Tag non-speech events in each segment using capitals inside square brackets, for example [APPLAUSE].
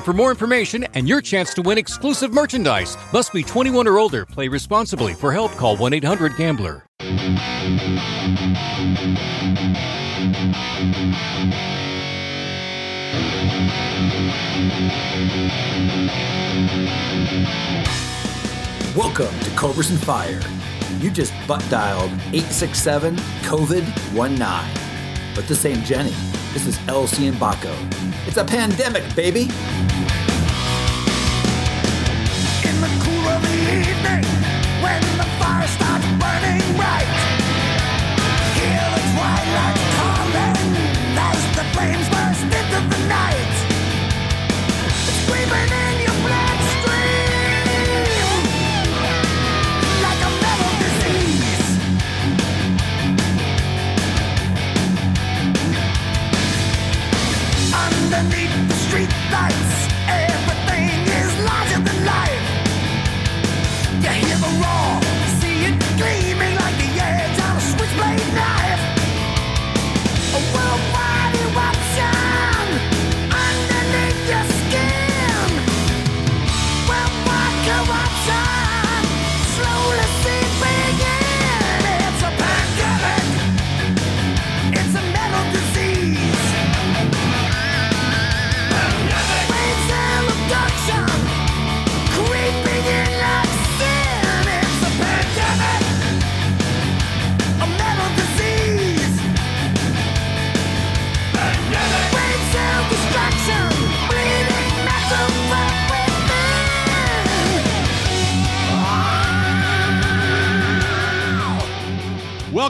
for more information and your chance to win exclusive merchandise. Must be 21 or older. Play responsibly. For help, call 1-800-GAMBLER. Welcome to Cobras and Fire. You just butt dialed 867 COVID 19. But this ain't Jenny. This is LC and Baco. It's a pandemic, baby.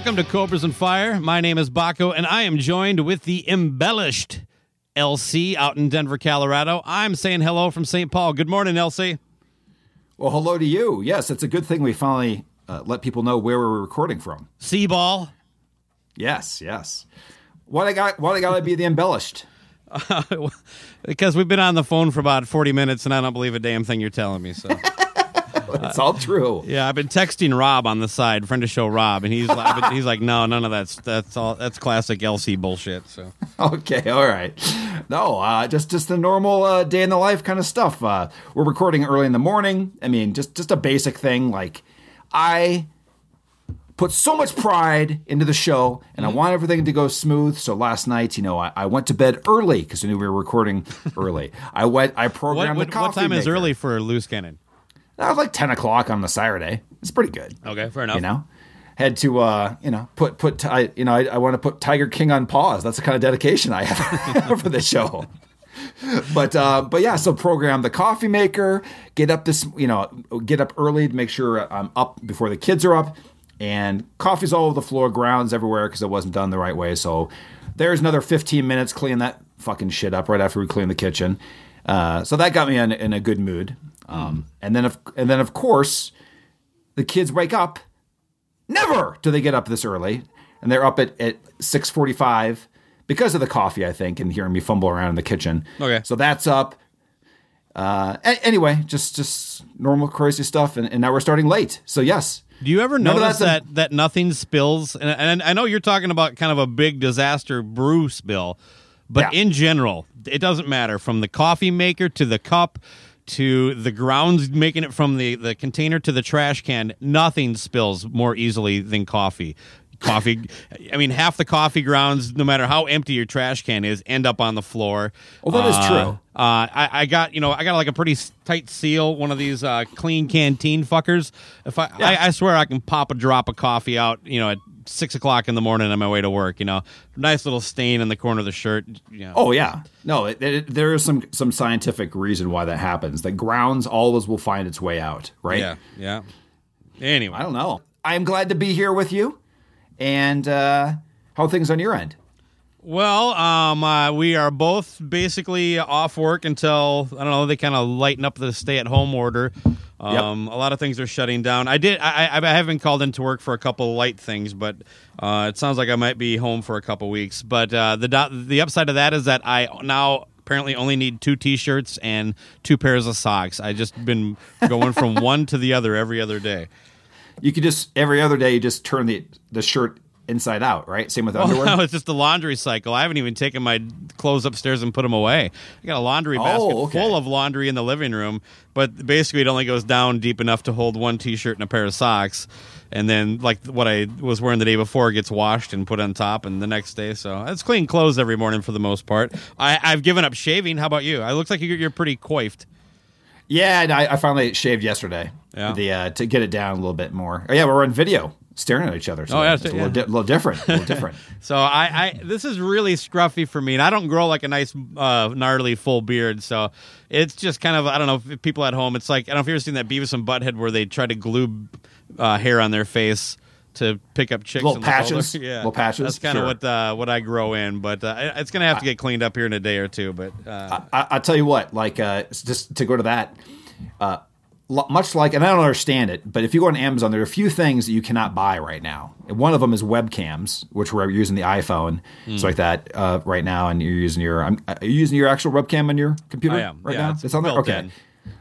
Welcome to Cobras and Fire. My name is Baco, and I am joined with the embellished LC out in Denver, Colorado. I'm saying hello from St. Paul. Good morning, LC. Well, hello to you. Yes, it's a good thing we finally uh, let people know where we're recording from. Seaball. Yes, yes. Why they got? Why they got to be the embellished? [LAUGHS] because we've been on the phone for about 40 minutes, and I don't believe a damn thing you're telling me. So, [LAUGHS] [LAUGHS] It's all true. yeah, I've been texting Rob on the side, friend of show Rob, and he's like, he's like, no, none of that's that's all that's classic LC bullshit. So, [LAUGHS] Okay, all right. No, uh, just just the normal uh, day in the life kind of stuff. Uh, we're recording early in the morning. I mean, just just a basic thing. Like, I put so much pride into the show, and I want everything to go smooth. So last night, you know, I, I went to bed early because I knew we were recording early. I went. I programmed what, the coffee what time is early for loose cannon? That was like ten o'clock on the Saturday. It's pretty good. Okay, fair enough. You know, had to uh, you know put put I you know I, I want to put Tiger King on pause. That's the kind of dedication I have [LAUGHS] for the show. But uh, but yeah, so program the coffee maker. Get up this you know get up early to make sure I'm up before the kids are up, and coffee's all over the floor, grounds everywhere because it wasn't done the right way. So there's another 15 minutes cleaning that fucking shit up right after we clean the kitchen. Uh, so that got me in, in a good mood. Um, and then of and then of course the kids wake up. Never do they get up this early, and they're up at at six forty five because of the coffee, I think, and hearing me fumble around in the kitchen. Okay. so that's up. Uh, a- anyway, just just normal crazy stuff, and, and now we're starting late. So yes, Do you ever None of notice that's a- that that nothing spills? And, and I know you're talking about kind of a big disaster brew spill, but Yeah. in general, it doesn't matter from the coffee maker to the cup to the grounds making it from the, the container to the trash can. Nothing spills more easily than coffee. Coffee, [LAUGHS] I mean, half the coffee grounds, no matter how empty your trash can is, end up on the floor. well that is Uh, true. Uh, I, I got you know I got like a pretty tight seal, one of these uh, clean canteen fuckers. If I, I I swear I can pop a drop of coffee out, you know, at six o'clock in the morning on my way to work. You know, nice little stain in the corner of the shirt. You know. Oh yeah, no, it, it, there is some some scientific reason why that happens. The grounds always will find its way out, right? yeah, yeah. Anyway, I don't know. I am glad to be here with you, and uh, how are things on your end? Well, um, uh, we are both basically off work until I don't know. They kind of lighten up the stay-at-home order. Um, A lot of things are shutting down. I did. I, I, I haven't called into work for a couple light things, but uh, it sounds like I might be home for a couple weeks. But uh, the do- the upside of that is that I now apparently only need two T-shirts and two pairs of socks. I just been going from [LAUGHS] one to the other every other day. You could just every other day you just turn the the shirt inside out, right? Same with Well, underwear. no, [LAUGHS] it's just the laundry cycle. I haven't even taken my clothes upstairs and put them away. I got a laundry basket Oh, okay. full of laundry in the living room, but basically it only goes down deep enough to hold one T-shirt and a pair of socks, and then like what I was wearing the day before gets washed and put on top, and the next day. So it's clean clothes every morning for the most part. I, I've given up shaving. How about you? I looks like you're, you're pretty coiffed. Yeah, and I, I finally shaved yesterday. Yeah. The uh, to get it down a little bit more. Oh yeah, we're on video, staring at each other. So Oh, yeah, it's a little, di- little different. A little different. [LAUGHS] So I, I this is really scruffy for me, and I don't grow like a nice uh, gnarly full beard. So it's just kind of I don't know if people at home. It's like I don't know if you've ever seen that Beavis and Butthead where they try to glue uh, hair on their face to pick up chicks. Little patches? [LAUGHS] yeah, Little patches? That's kind of Sure. what uh, what I grow in, but uh, it's gonna have to get cleaned up here in a day or two. But uh, I, I tell you what, like uh, just to go to that, uh, much like, and I don't understand it, but if you go on Amazon, there are a few things that you cannot buy right now. And one of them is webcams, which we're using the iPhone, Hmm. so like that uh, right now, and you're using your, um, are you using your actual webcam on your computer I am. right Yeah, now? it's on there. Okay. in.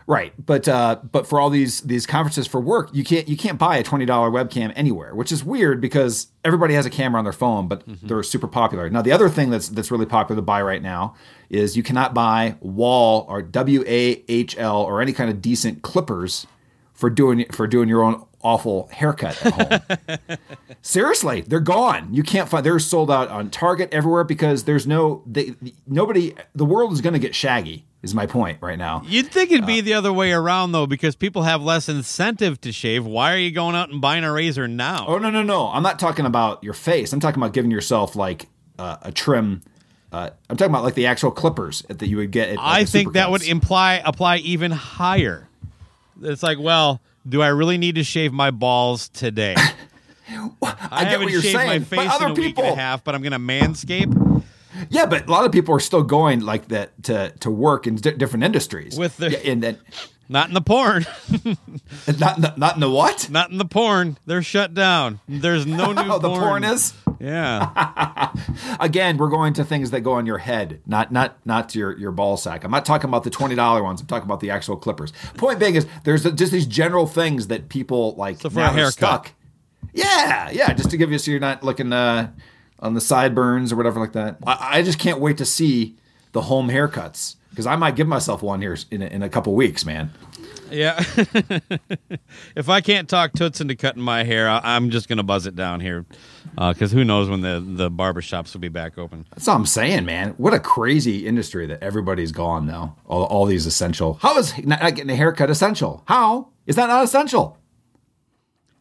Right, but uh, but for all these these conferences for work, you can't you can't buy a twenty dollar webcam anywhere, which is weird because everybody has a camera on their phone, but Mm-hmm. they're super popular. Now, the other thing that's that's really popular to buy right now is you cannot buy wall or W A H L or any kind of decent clippers for doing for doing your own awful haircut at home. [LAUGHS] Seriously, they're gone. You can't find. They're sold out on Target everywhere because there's no. They, nobody. The world is going to get shaggy. Is my point right now. you'd think it'd Uh, be the other way around though, because people have less incentive to shave. Why are you going out and buying a razor now? Oh no no no! I'm not talking about your face. I'm talking about giving yourself like uh, a trim. Uh, I'm talking about like the actual clippers that you would get. At, like, I think that would imply apply even higher. It's like, well, do I really need to shave my balls today? I, [LAUGHS] I get haven't what you're shaved my face but other in a week and a half, but I'm gonna manscape. Yeah, but a lot of people are still going like that to to work in di- different industries With the- yeah, and then [LAUGHS] Not in the porn. [LAUGHS] not in the, not in the what? Not in the porn. They're shut down. There's no [LAUGHS] new Oh, the porn. porn is Yeah. again. We're going to things that go on your head, not not not your your ball sack. I'm not talking about the twenty dollar ones. I'm talking about the actual clippers. Point being is there's just these general things that people like So for now a are haircut. stuck. Yeah, yeah, just to give you so you're not looking uh, on the sideburns or whatever like that. I, I just can't wait to see the home haircuts because I might give myself one here in a, in a couple weeks, man. Yeah. [LAUGHS] if I can't talk Toots into cutting my hair, I- I'm just going to buzz it down here. Uh, because who knows when the, the barber shops will be back open. That's all I'm saying, man. What a crazy industry that everybody's gone though. All, all these essential. How is not not getting a haircut essential? How is that not essential?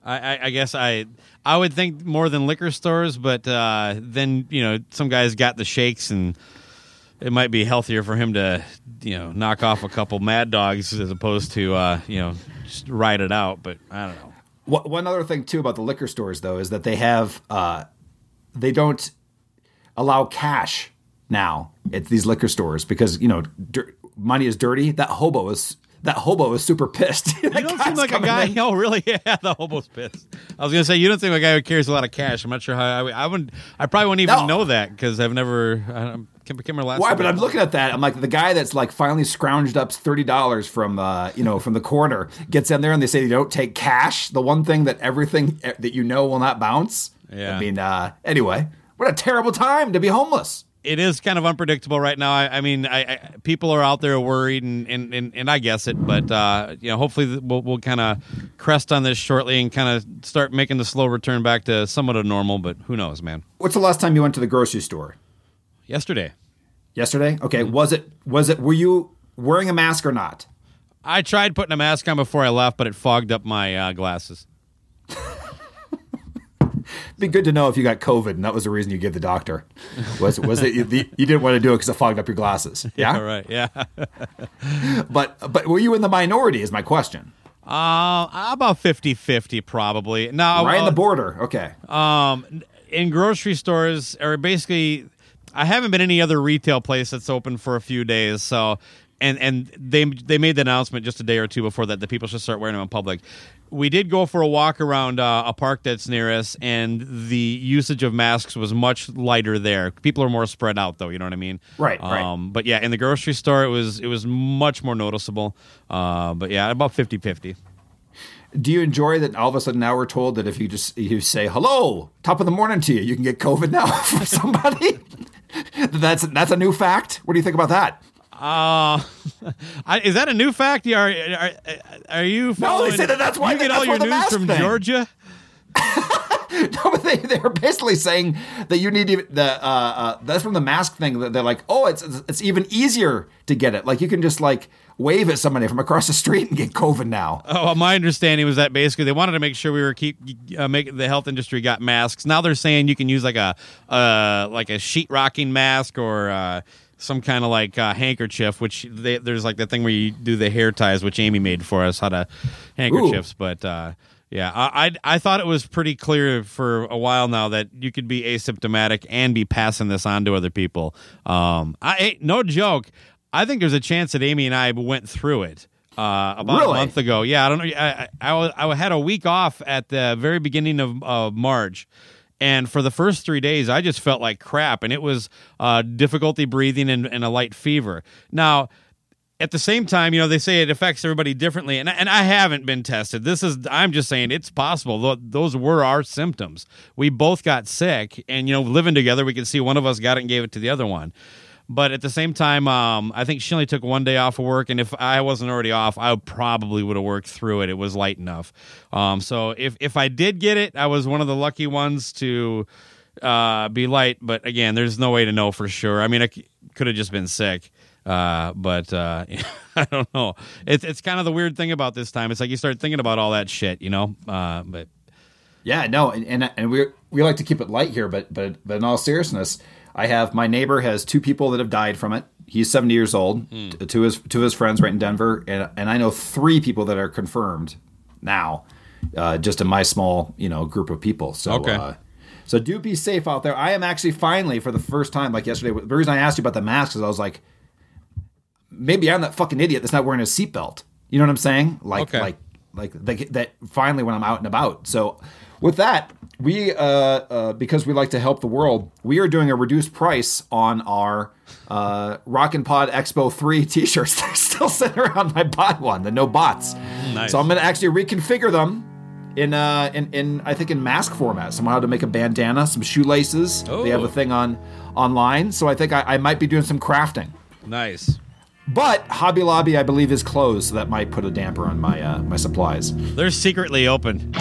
I, I, I guess I I would think more than liquor stores, but uh, then, you know, some guys got the shakes and it might be healthier for him to, you know, knock off a couple mad dogs as opposed to, uh, you know, just ride it out. But I don't know. One other thing too about the liquor stores though is that they have uh, they don't allow cash now at these liquor stores because you know dir- money is dirty. That hobo is that hobo is super pissed. [LAUGHS] You don't seem like a guy. [LAUGHS] Oh, really? [LAUGHS] Yeah, the hobo's pissed. I was gonna say you don't seem like a guy who carries a lot of cash. I'm not sure how I, I wouldn't. I probably wouldn't even No. know that because I've never. I don't- Can't remember last. Why? But I'm looking at that. I'm like the guy that's like finally scrounged up thirty dollars from uh, you know from the corner gets in there and they say you don't take cash. The one thing that everything eh, that you know will not bounce. Yeah. I mean, uh, anyway, what a terrible time to be homeless. It is kind of unpredictable right now. I, I mean, I, I, people are out there worried, and, and, and, and I guess it. But uh, you know, hopefully we'll, we'll kind of crest on this shortly and kind of start making the slow return back to somewhat of normal. But who knows, man? What's the last time you went to the grocery store? Yesterday, Yesterday. Okay. Mm-hmm. Was it? Was it? Were you wearing a mask or not? I tried putting a mask on before I left, but it fogged up my uh, glasses. Be good to know if you got COVID and that was the reason you gave the doctor. Was was it you, the, you didn't want to do it because it fogged up your glasses? [LAUGHS] Yeah. right. yeah. [LAUGHS] But but were you in the minority? Is my question. Uh, about 50-50 probably. Now, right in uh, the border. Okay. um, in grocery stores, or basically, I haven't been any other retail place that's open for a few days. So, and and they they made the announcement just a day or two before that the people should start wearing them in public. We did go for a walk around uh, a park that's near us, and the usage of masks was much lighter there. People are more spread out, though. You know what I mean? Right, right. Um, but yeah, in the grocery store, it was it was much more noticeable. Uh, but yeah, about 50-50. Do you enjoy that all of a sudden now we're told that if you just you say hello, top of the morning to you, you can get COVID now [LAUGHS] from somebody? [LAUGHS] that's that's a new fact. What do you think about that? Uh, [LAUGHS] I, is that a new fact? Are are, are you? No, they say that that's why you get all your news from thing. Georgia. [LAUGHS] No, but they they're basically saying that you need to, the uh, uh, that's from the mask thing. That they're like, oh, it's it's even easier to get it. Like you can just like wave at somebody from across the street and get COVID now. Oh, well, my understanding was that basically they wanted to make sure we were keep uh, make the health industry got masks. Now they're saying you can use like a uh, like a sheet rocking mask or uh, some kind of like uh, handkerchief. Which they, there's like the thing where you do the hair ties, which Amy made for us, how to handkerchiefs. But uh, yeah, I, I I thought it was pretty clear for a while now that you could be asymptomatic and be passing this on to other people. Um, I no joke. I think there's a chance that Amy and I went through it uh, about Really? a month ago. Yeah, I don't know. I, I, I, I had a week off at the very beginning of uh, March. And for the first three days, I just felt like crap. And it was uh, difficulty breathing and, and a light fever. Now, at the same time, you know, they say it affects everybody differently. And, and I haven't been tested. This is, I'm just saying it's possible. Those were our symptoms. We both got sick. And, you know, living together, we could see one of us got it and gave it to the other one. But at the same time, um, I think she only took one day off of work, and if I wasn't already off, I probably would have worked through it. It was light enough. Um, so if if I did get it, I was one of the lucky ones to uh, be light. But again, there's no way to know for sure. I mean, I c- could have just been sick. Uh, but uh, [LAUGHS] I don't know. It's it's kind of the weird thing about this time. It's like you start thinking about all that shit, you know. Uh, but Yeah, no, and and, and we we like to keep it light here, but but but in all seriousness, I have my neighbor has two people that have died from it. He's seventy years old. T- Two of his two of his friends right in Denver, and and I know three people that are confirmed now, uh, just in my small you know group of people. So. Okay. Uh, so do be safe out there. I am actually finally, for the first time, like yesterday. The reason I asked you about the mask is I was like, maybe I'm that fucking idiot that's not wearing a seatbelt. You know what I'm saying? Like, Okay. like, like that, that. Finally, when I'm out and about. So, with that, we uh, uh, because we like to help the world, we are doing a reduced price on our uh, Rockin' Pod Expo Three [LAUGHS] T-shirts. They're still sitting around. I bought one, the no bots. Nice. So I'm going to actually reconfigure them. In, uh, in in I think in mask format, somehow to make a bandana, some shoelaces. They have Oh. a thing on online, so I think I, I might be doing some crafting. nice. But Hobby Lobby, I believe, is closed, so that might put a damper on my uh, my supplies. They're secretly open.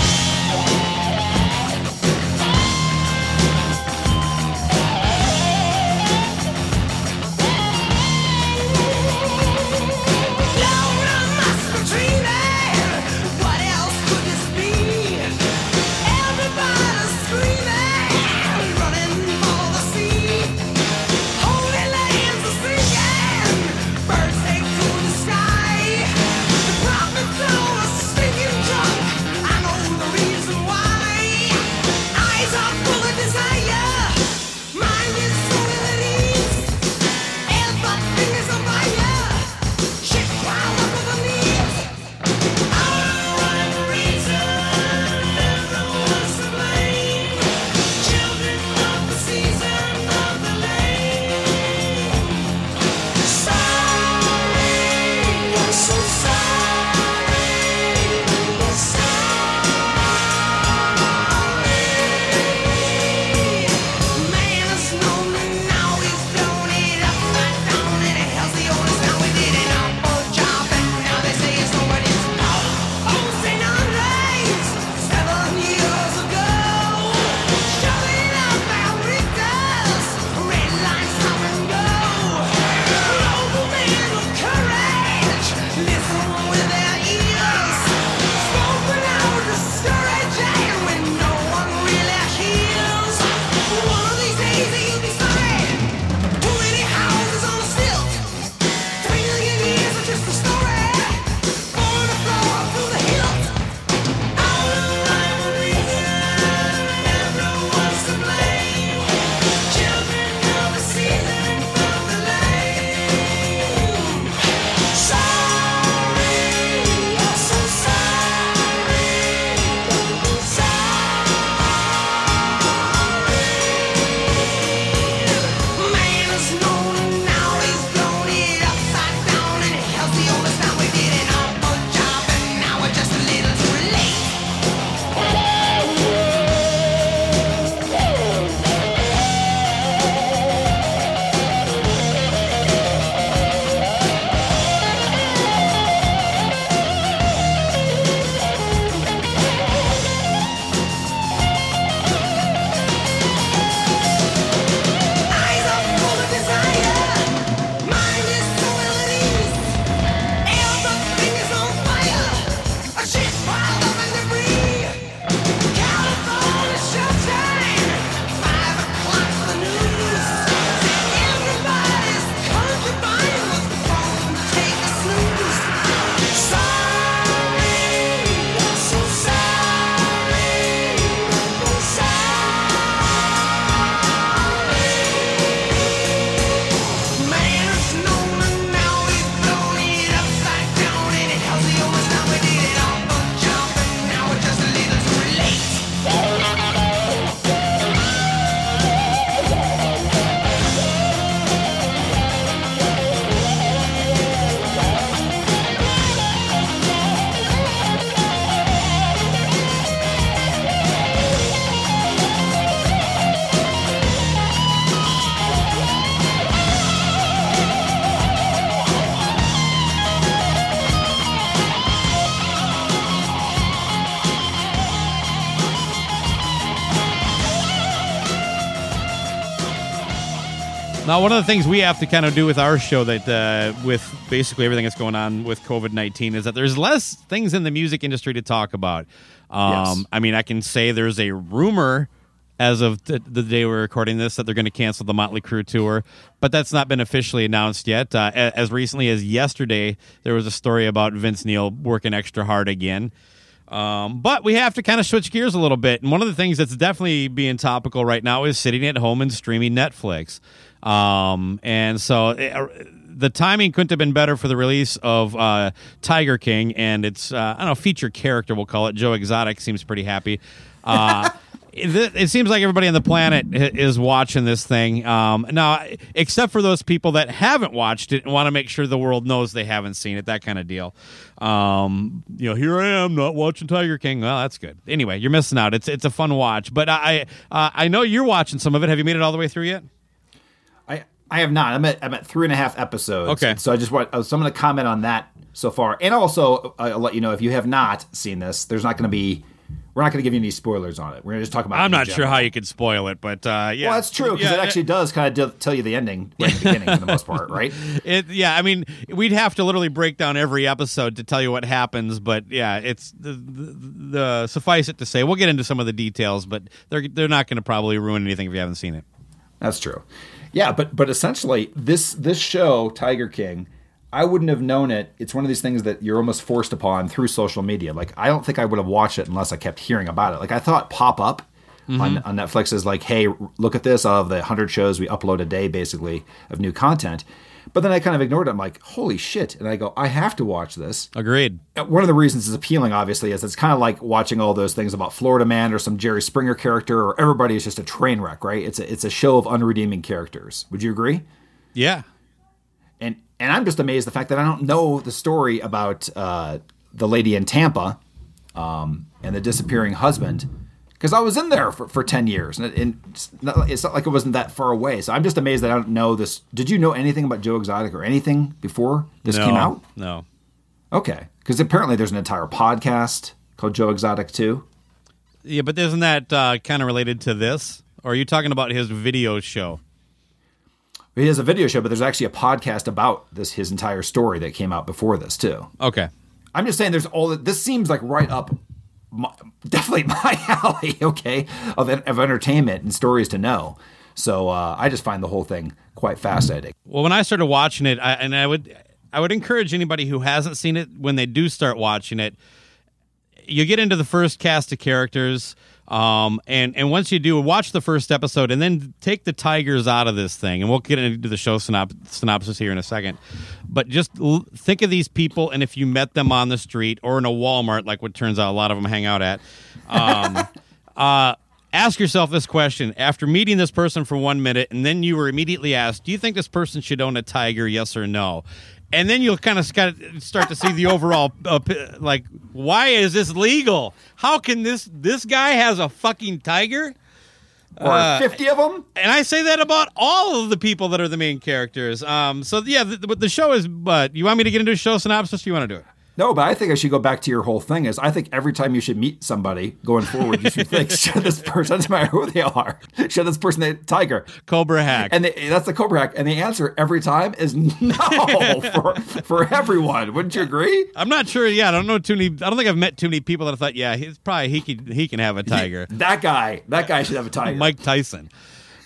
Now, one of the things we have to kind of do with our show that, uh, with basically everything that's going on with COVID 19, is that there's less things in the music industry to talk about. Um, Yes. I mean, I can say there's a rumor as of th- the day we're recording this that they're going to cancel the Motley Crue tour, but that's not been officially announced yet. Uh, as recently as yesterday, there was a story about Vince Neil working extra hard again. Um, but we have to kind of switch gears a little bit. And one of the things that's definitely being topical right now is sitting at home and streaming Netflix. Um, and so it, uh, the timing couldn't have been better for the release of uh, Tiger King and its, uh, I don't know, feature character, we'll call it. Joe Exotic seems pretty happy. Uh, [LAUGHS] it, seems like everybody on the planet is watching this thing. Um, now, except for those people that haven't watched it and want to make sure the world knows they haven't seen it, that kind of deal. Um, you know, here I am not watching Tiger King. Well, that's good. Anyway, you're missing out. It's it's a fun watch, but I I know you're watching some of it. Have you made it all the way through yet? I have not. I'm at I'm at three and a half episodes. Okay. So I just want so I'm going to comment on that so far, and also uh, I'll let you know if you have not seen this, there's not going to be. We're not going to give you any spoilers on it. We're going to just talk about. I'm not sure how you could spoil it, but uh, yeah, Well, that's true because Yeah, it actually does kind of tell you the ending right at the beginning for the most part, [LAUGHS] right? It, yeah, I mean, we'd have to literally break down every episode to tell you what happens, but yeah, it's the, the, the suffice it to say, we'll get into some of the details, but they're they're not going to probably ruin anything if you haven't seen it. That's true. Yeah, uh, but but essentially this this show Tiger King, I wouldn't have known it. It's one of these things that you're almost forced upon through social media. Like I don't think I would have watched it unless I kept hearing about it. Like I thought pop up mm-hmm. on, on Netflix is like, hey, look at this of the 100 shows we upload a day basically of new content. But then I kind of ignored it. I'm like, holy shit. And I go, I have to watch this. Agreed. One of the reasons it's appealing, obviously, is it's kind of like watching all those things about Florida Man or some Jerry Springer character, or everybody is just a train wreck, right? It's a, it's a show of unredeeming characters. Would you agree? Yeah. And and I'm just amazed the fact that I don't know the story about uh, the lady in Tampa um, and the disappearing husband because I was in there for, for ten years, and, it, and it's, not, it's not like it wasn't that far away. So I'm just amazed that I don't know this. Did you know anything about Joe Exotic or anything before this no, came out? No. Okay, because apparently there's an entire podcast called Joe Exotic too. Yeah, but isn't that uh, kind of related to this? Or are you talking about his video show? He has a video show, but there's actually a podcast about this his entire story that came out before this too. Okay. I'm just saying, there's all this seems like right up, my, definitely [LAUGHS] my alley. Okay, of of entertainment and stories to know. So uh, I just find the whole thing quite fascinating. Well, when I started watching it, I, and I would, I would encourage anybody who hasn't seen it when they do start watching it. You get into the first cast of characters, um, and and once you do, watch the first episode, and then take the tigers out of this thing, and we'll get into the show synop- synopsis here in a second. But just l- think of these people, and if you met them on the street or in a Walmart, like what turns out a lot of them hang out at. Um, [LAUGHS] uh, ask yourself this question. After meeting this person for one minute and then you were immediately asked do you think this person should own a tiger yes or no? And then you'll kind of start to see the overall uh, like why is this legal? How can this this guy has a fucking tiger Or Uh, 50 of them. and I say that about all of the people that are the main characters. Um, so yeah, the, the, the show is. But you want me to get into a show synopsis? Or you want to do it? No, but I think I should go back to your whole thing. Is I think every time you should meet somebody going forward, you should think, [LAUGHS] should this person, doesn't matter who they are, should this person a tiger? Cobra Hack. And they, that's the Cobra Hack. And the answer every time is [LAUGHS] no [LAUGHS] for, for everyone. Wouldn't you agree? I'm not sure. Yeah, I don't know too many. I don't think I've met too many people that I thought, yeah, he's probably he can he can have a tiger. That guy, that guy should have a tiger. Mike Tyson.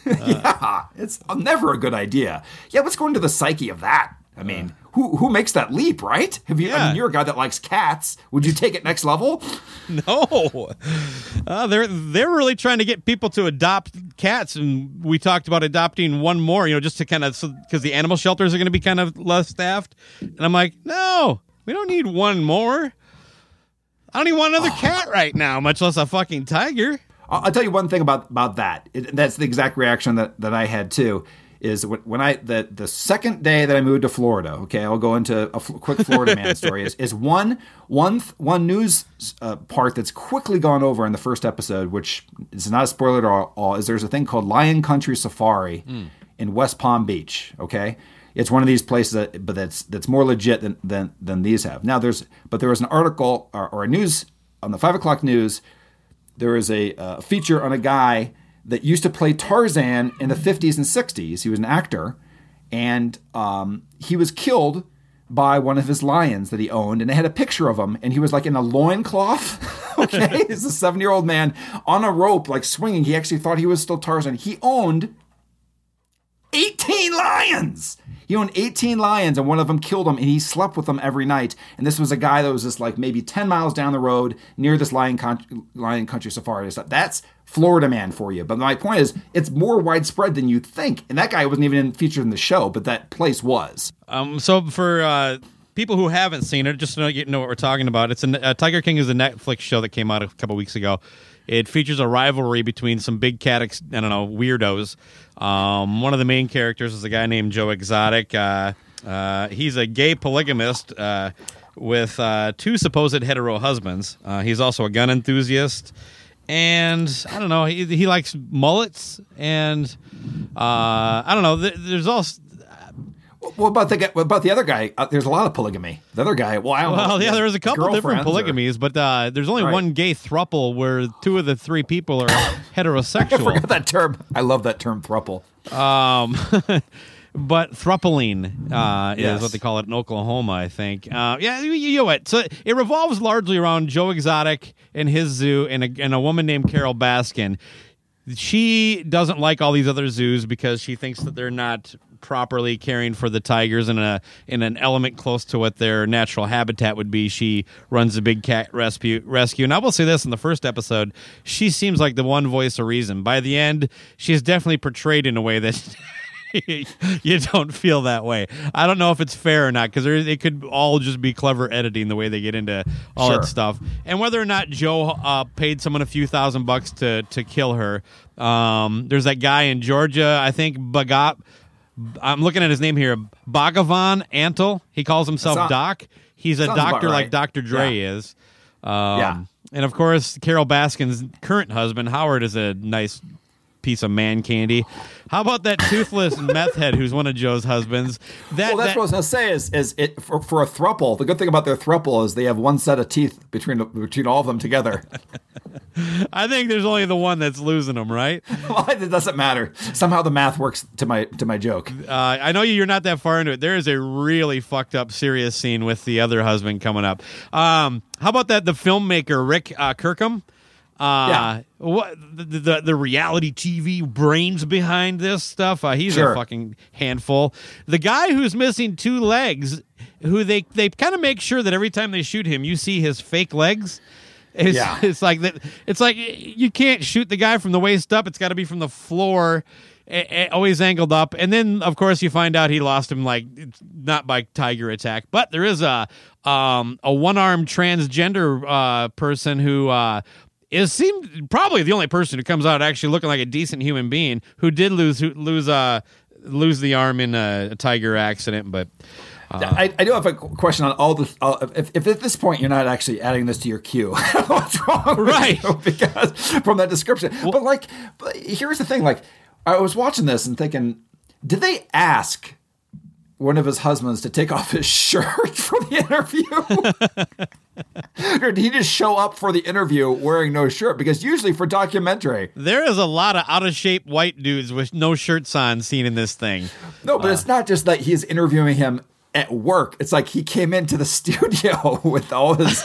yeah, it's uh, never a good idea. Yeah, what's going to the psyche of that? I mean, who who makes that leap, right? Have you? I mean, you're a guy that likes cats. Would you take it next level? [LAUGHS] No, uh, they're they're really trying to get people to adopt cats, and we talked about adopting one more. You know, just to kind of because the animal shelters are going to be kind of less staffed, and I'm like, no, we don't need one more. I don't even want another cat right now, much less a fucking tiger. I'll, I'll tell you one thing about about that. It, that's the exact reaction that, that I had too. Is when when I the the second day that I moved to Florida. Okay, I'll go into a f- quick Florida man [LAUGHS] story. Is is one one th- one news uh, part that's quickly gone over in the first episode, which is not a spoiler at all, all. Is there's a thing called Lion Country Safari in West Palm Beach. Okay. It's one of these places that, but that's that's more legit than, than than these have. Now there's, but there was an article or, or a news on the five o'clock news there is a uh, feature on a guy that used to play Tarzan in the 50s and 60s. He was an actor, and um, he was killed by one of his lions that he owned, and they had a picture of him, and he was like in a loincloth. [LAUGHS] okay, [LAUGHS] he's a seven year old man on a rope, like swinging. He actually thought he was still Tarzan. He owned 18 lions. He owned 18 lions, and one of them killed him, and he slept with them every night. And this was a guy that was just like maybe 10 miles down the road near this lion, con- lion country safari. stuff. That's Florida man for you. But my point is, it's more widespread than you'd think. And that guy wasn't even featured in the show, but that place was. Um, so for uh, people who haven't seen it, just know, you know what we're talking about, it's a uh, Tiger King is a Netflix show that came out a couple weeks ago. It features a rivalry between some big cat, ex- I don't know, weirdos. Um, one of the main characters is a guy named Joe Exotic. Uh, uh, he's a gay polygamist uh, with uh, two supposed hetero husbands. Uh, he's also a gun enthusiast. And I don't know, he, he likes mullets. And uh, I don't know, there's also. What about the what about the other guy? Uh, there's a lot of polygamy. The other guy, well, I don't know. Well, yeah, there's a couple different Girlfriends or- polygamies, but uh, there's only Right. one gay thruple where two of the three people are [LAUGHS] I heterosexual. forgot that term. I love that term, thruple. Um, [LAUGHS] but thruppling uh, is what they call it in Oklahoma, I think. Uh, yeah, you, you know what? So it revolves largely around Joe Exotic and his zoo and a, and a woman named Carole Baskin. She doesn't like all these other zoos because she thinks that they're not properly caring for the tigers in a in an element close to what their natural habitat would be. She runs a big cat rescue rescue. And I will say this in the first episode, she seems like the one voice of reason. By the end, she's definitely portrayed in a way that [LAUGHS] you don't feel that way. I don't know if it's fair or not because it could all just be clever editing the way they get into all Sure. that stuff, and whether or not Joe uh, paid someone a few thousand bucks to to kill her. Um, there's that guy in Georgia, I think Bagat. I'm looking at his name here, Bhagavan Antle. He calls himself Sound- Doc. He's a doctor like. Dr. Dre Yeah. is. Um, Yeah. And of course, Carole Baskin's current husband, Howard, is a nice piece of man candy. How about that toothless [LAUGHS] meth head who's one of Joe's husbands? That, Well, that's that- what I was gonna say. Is is it for, for a thruple? The good thing about their thruple is they have one set of teeth between between all of them together. [LAUGHS] I think there's only the one that's losing them, right? [LAUGHS] well, it doesn't matter. Somehow the math works to my to my joke. Uh, I know you're not that far into it. There is a really fucked up, serious scene with the other husband coming up. Um, how about that? The filmmaker Rick uh, Kirkham. Uh, Yeah. What the, the the reality TV brains behind this stuff? Uh, he's Sure. a fucking handful. The guy who's missing two legs, who they they kind of make sure that every time they shoot him, you see his fake legs. It's, Yeah. [LAUGHS] it's like that. It's like you can't shoot the guy from the waist up. It's got to be from the floor, always angled up. And then, of course, you find out he lost him like not by tiger attack, but there is a um, a one armed transgender uh, person who uh, is seemed probably the only person who comes out actually looking like a decent human being who did lose who, lose uh lose the arm in a, a tiger accident, but. I, I do have a question on all this. Uh, if, if at this point you're not actually adding this to your queue, [LAUGHS] what's wrong? with Right. Because from that description, but like, but here's the thing: like, I was watching this and thinking, did they ask one of his husbands to take [LAUGHS] off his shirt for the interview? [LAUGHS] or did he just show up for the interview wearing no shirt? Because usually for documentary, There is a lot of out of shape white dudes with no shirts on seen in this thing. No, but it's uh. not just that he's interviewing him at work. It's like he came into the [LAUGHS] studio with all his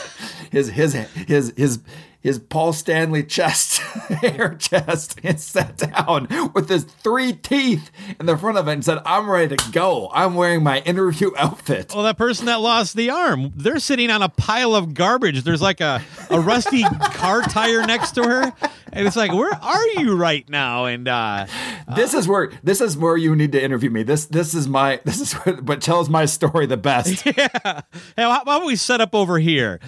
his his his his his Paul Stanley chest, [LAUGHS] hair chest, and sat down with his three teeth in the front of it and said, I'm ready to go. I'm wearing my interview outfit. Well, that person that lost the arm, they're sitting on a pile of garbage. There's like a, a rusty [LAUGHS] car tire next to her. And it's like, where are you right now? And uh, This is where this is where you need to interview me. This this is my this is what, [LAUGHS] what tells my story the best. Yeah. hey, how about we set up over here?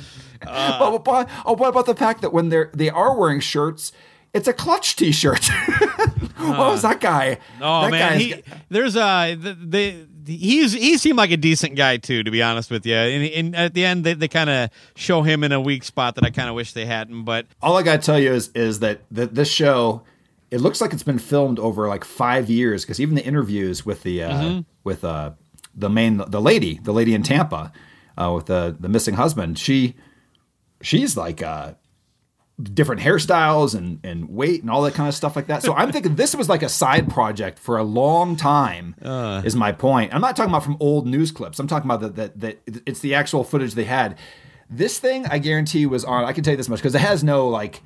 Oh, but, oh, what about the fact that when they're they are wearing shirts, it's a clutch T-shirt. [LAUGHS] what was that guy? Oh that man, he, there's a the, the he's he seemed like a decent guy too, to be honest with you. And, and at the end, they, they kind of show him in a weak spot that I kind of wish they hadn't. But all I got to tell you is is that that this show it looks like it's been filmed over like five years because even the interviews with the uh, Mm-hmm. with uh, the main the lady the lady in Tampa uh, with the the missing husband she she's like uh, different hairstyles and and weight and all that kind of stuff like that. So I'm thinking this was like a side project for a long time. is my point. I'm not talking about from old news clips. I'm talking about that that it's the actual footage they had. This thing, I guarantee, was on. I can tell you this much because it has no like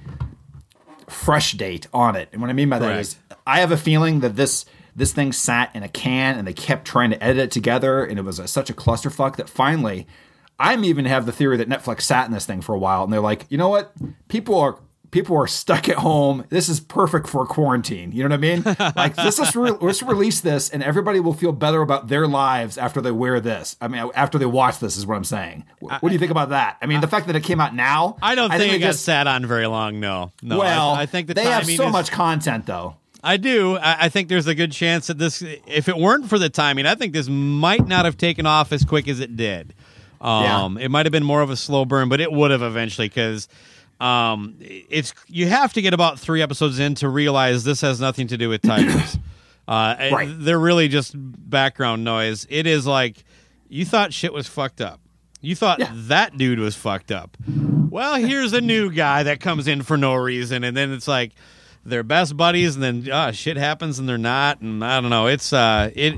fresh date on it. And what I mean by that is, I have a feeling that this this thing sat in a can and they kept trying to edit it together, and it was a, such a clusterfuck that finally, I'm even have the theory that Netflix sat in this thing for a while, and they're like, you know what, people are. People are stuck at home. This is perfect for quarantine. You know what I mean? [LAUGHS] Like, let's re- let's release this, and everybody will feel better about their lives after they wear this. I mean, after they watch this, is what I'm saying. What, do you think about that? I mean, the fact that it came out now. I don't think, they it got just- sat on very long. No, no. Well, I, think the they have so is- much content, though. I do. I, I think there's a good chance that this, if it weren't for the timing, I think this might not have taken off as quick as it did. Um, It might have been more of a slow burn, but it would have eventually because um, it's you have to get about three episodes in to realize this has nothing to do with tigers. [CLEARS THROAT] uh, Right. They're really just background noise. It is like you thought shit was fucked up. You thought Yeah. that dude was fucked up. Well, here's a new guy that comes in for no reason, and then it's like they're best buddies, and then ah, shit happens, and they're not, and I don't know. It's uh, it.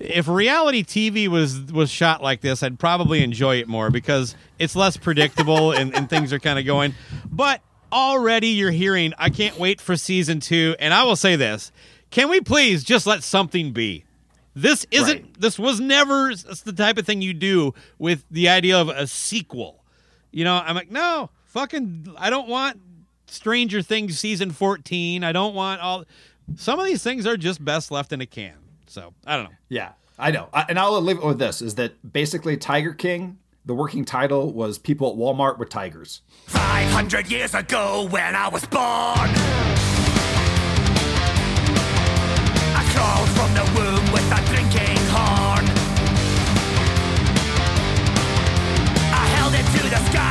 If reality TV was was shot like this, I'd probably enjoy it more because it's less predictable and, and things are kind of going. But already you're hearing, I can't wait for season two. And I will say this: Can we please just let something be? This isn't. Right. This was never the type of thing you do with the idea of a sequel. You know, I'm like, no, fucking, I don't want Stranger Things season 14. I don't want all. Some of these things are just best left in a can. So I don't know. Yeah, I know. I, and I'll leave it with this: is that basically Tiger King? The working title was "People at Walmart with Tigers." 500 years ago when I was born. I crawled from the womb with a drinking horn. I held it to the sky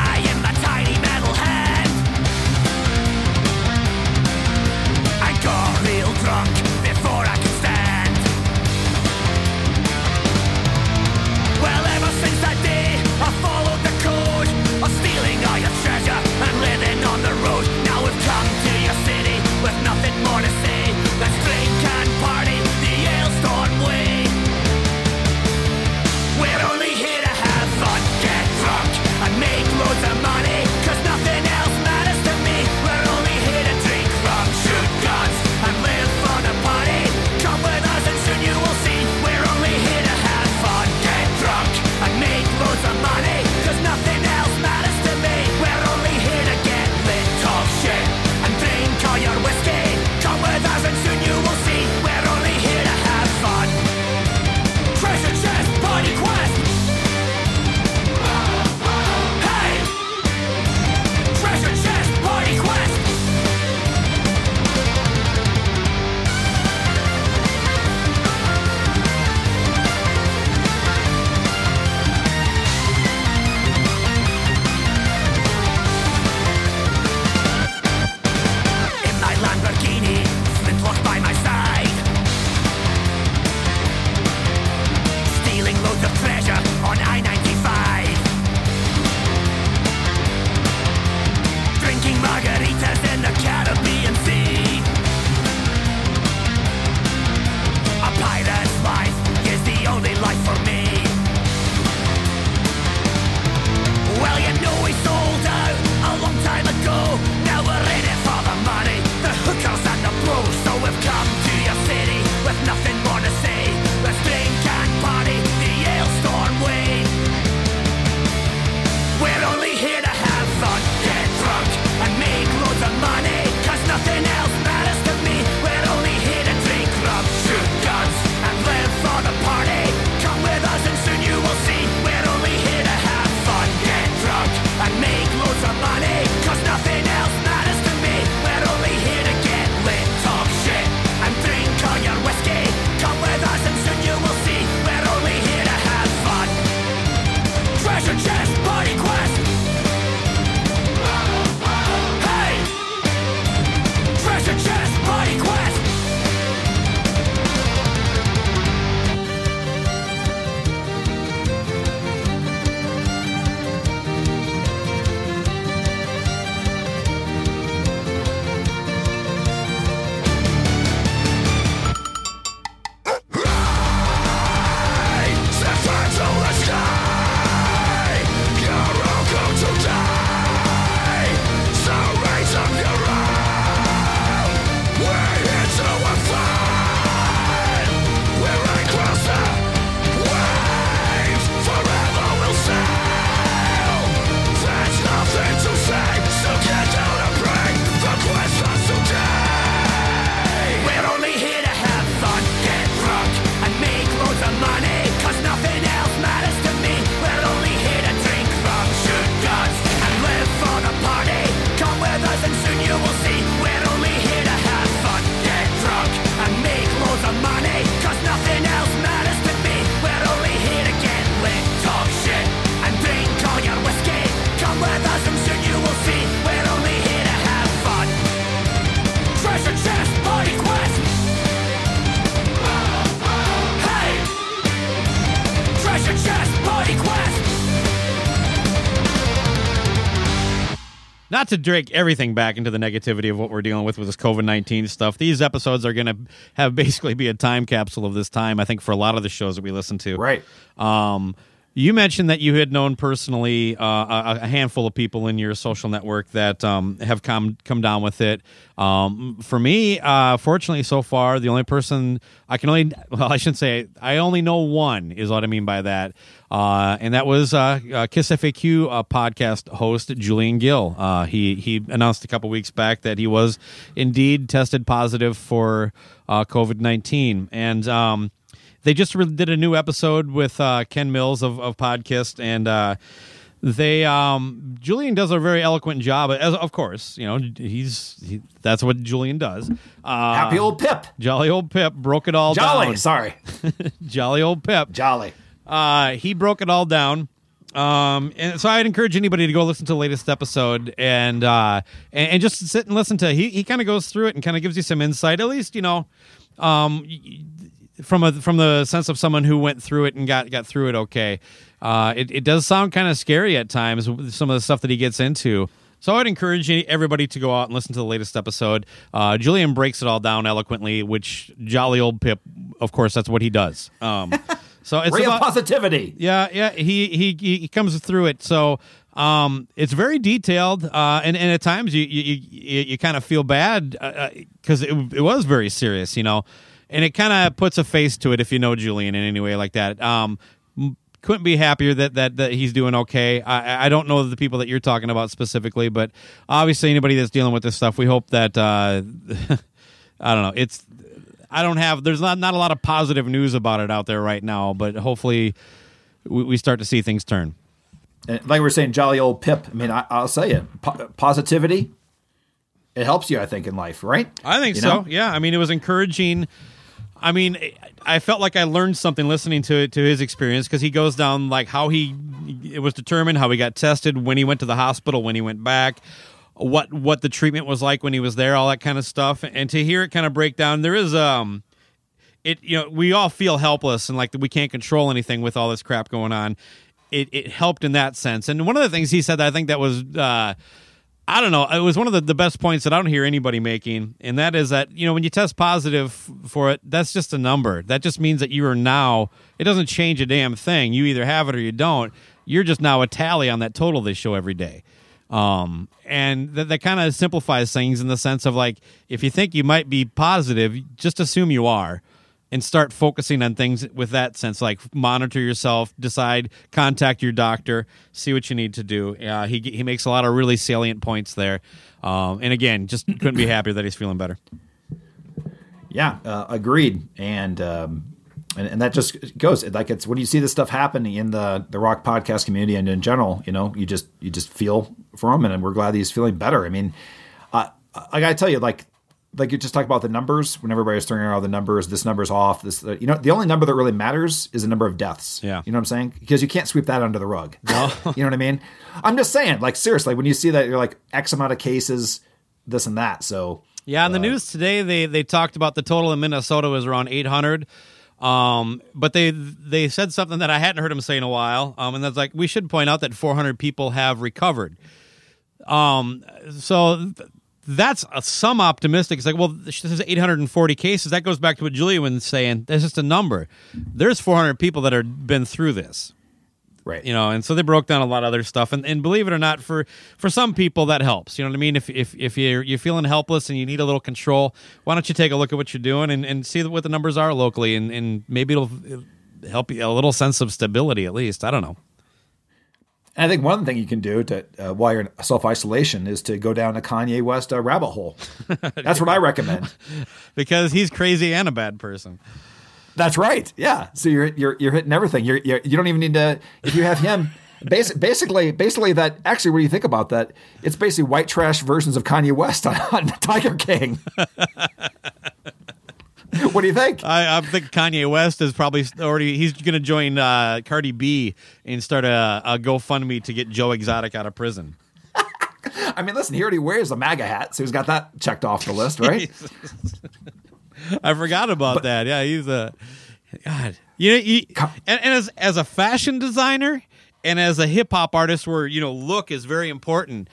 morning. To drag everything back into the negativity of what we're dealing with with this COVID nineteen stuff. These episodes are going to have basically be a time capsule of this time. I think for a lot of the shows that we listen to, Right. Um, you mentioned that you had known personally uh, a, a handful of people in your social network that um, have come come down with it. Um, for me, uh, fortunately, so far, the only person I can only [LAUGHS] well, I shouldn't say I only know one is what I mean by that, uh, and that was uh, uh, Kiss FAQ uh, podcast host Julian Gill. He he announced a couple weeks back that he was indeed tested positive for COVID nineteen, and um, they just re- did a new episode with uh, Ken Mills of, of Podcast, and uh, they um, Julian does a very eloquent job. As of course, you know he's he, that's what Julian does. Uh, Happy old Pip. jolly old Pip broke it all down. Jolly. down. Sorry. [LAUGHS] Jolly old Pip. Jolly. Uh, he broke it all down. Um, and so I'd encourage anybody to go listen to the latest episode and uh, and, and just sit and listen to. He he kind of goes through it and kind of gives you some insight. At least you know, um, from a from the sense of someone who went through it and got got through it okay. Uh, it it does sound kind of scary at times. Some of the stuff that he gets into. So I'd encourage everybody to go out and listen to the latest episode. Uh, Julian breaks it all down eloquently, which jolly old Pip, of course, that's what he does. Um, [LAUGHS] so it's Ray about, positivity. yeah, yeah, he he he comes through it. So um, it's very detailed, uh, and and at times you you you, you kind of feel bad because it it was very serious, you know, and it kind of puts a face to it if you know Julian in any way like that. Um, couldn't be happier that, that that he's doing okay. I I don't know the people that you're talking about specifically, but obviously anybody that's dealing with this stuff, we hope that uh, [LAUGHS] I don't know. It's I don't have. There's not not a lot of positive news about it out there right now, but hopefully we, we start to see things turn. And like we were saying, jolly old Pip. I mean, I, I'll say it. Po- positivity. It helps you, I think, in life, right? I think You so. know? Yeah. I mean, it was encouraging. I mean, I felt like I learned something listening to to his experience because he goes down like how he it was determined, how he got tested, when he went to the hospital, when he went back, what what the treatment was like when he was there, all that kind of stuff, and to hear it kind of break down, there is um, it you know we all feel helpless and like we can't control anything with all this crap going on. It it helped in that sense, and one of the things he said that I think that was. uh I don't know. It was one of the, the best points that I don't hear anybody making, and that is that you know when you test positive for it, that's just a number. That just means that you are now. It doesn't change a damn thing. You either have it or you don't. You're just now a tally on that total they show every day, um, and that, that kind of simplifies things in the sense of like if you think you might be positive, just assume you are, and start focusing on things with that sense. Like monitor yourself, decide, contact your doctor, see what you need to do. Uh, he he makes a lot of really salient points there, um, and again, just couldn't be happier that he's feeling better. Yeah, uh, agreed. And, um, and and that just goes like it's when you see this stuff happening in the the rock podcast community and in general, you know, you just you just feel for him, and we're glad he's feeling better. I mean, uh, I gotta tell you, like like you just talked about the numbers when everybody's throwing around all the numbers. This number's off. This uh, you know the only number that really matters is the number of deaths. Yeah. you know what I'm saying? Because you can't sweep that under the rug. No, [LAUGHS] you know what I mean? I'm just saying, like seriously, when you see that you're like X amount of cases, this and that. So Yeah, in the news today, they they talked about the total in Minnesota was around 800. Um, but they they said something that I hadn't heard them say in a while. Um, and that's like we should point out that 400 people have recovered. Um, so th- that's a, some optimistic. It's like, well, this is 840 cases. That goes back to what Julia was saying. That's just a number. There's 400 people that have been through this right, you know and so they broke down a lot of other stuff and, and believe it or not for for some people that helps you know what i mean if if, if you're you're feeling helpless and you need a little control why don't you take a look at what you're doing and, and see what the numbers are locally and, and maybe it'll help you a little sense of stability at least i don't know And I think one thing you can do to uh, while you're in self isolation is to go down a Kanye West uh, rabbit hole. [LAUGHS] That's what I recommend. [LAUGHS] because he's crazy and a bad person That's right. Yeah. So you're you're you're hitting everything. You're, you're you don't even need to if you have him. [LAUGHS] Basic, basically, basically that. Actually, when you think about that, it's basically white trash versions of Kanye West on, on Tiger King. [LAUGHS] what do you think? I, I think Kanye West is probably already he's going to join uh, Cardi B and start a, a GoFundMe to get Joe Exotic out of prison. [LAUGHS] I mean, listen, he already wears a MAGA hat, so he's got that checked off the list, right? [LAUGHS] I forgot about that. Yeah, he's a God. You know, you, and, and as as a fashion designer and as a hip hop artist, where you know look is very important.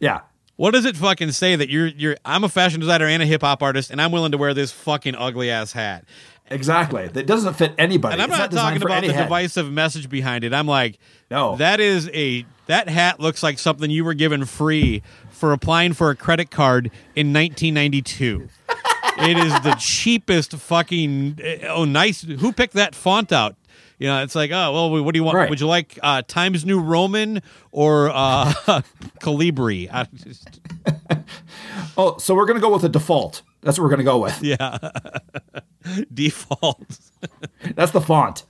yeah. What does it fucking say that you're you're I'm a fashion designer and a hip hop artist and I'm willing to wear this fucking ugly ass hat? Exactly. That doesn't fit anybody. And I'm It's not designed talking about the head. divisive message behind it. I'm like, No. that is a that hat looks like something you were given free for applying for a credit card in 1992. [LAUGHS] it is the cheapest fucking. Eh, oh, nice. Who picked that font out? You know, it's like, oh well, what do you want? Right. Would you like uh, Times New Roman or uh, [LAUGHS] Calibri? [LAUGHS] Just, Oh, so we're gonna go with the default. That's what we're gonna go with. [LAUGHS] yeah, default. That's the font.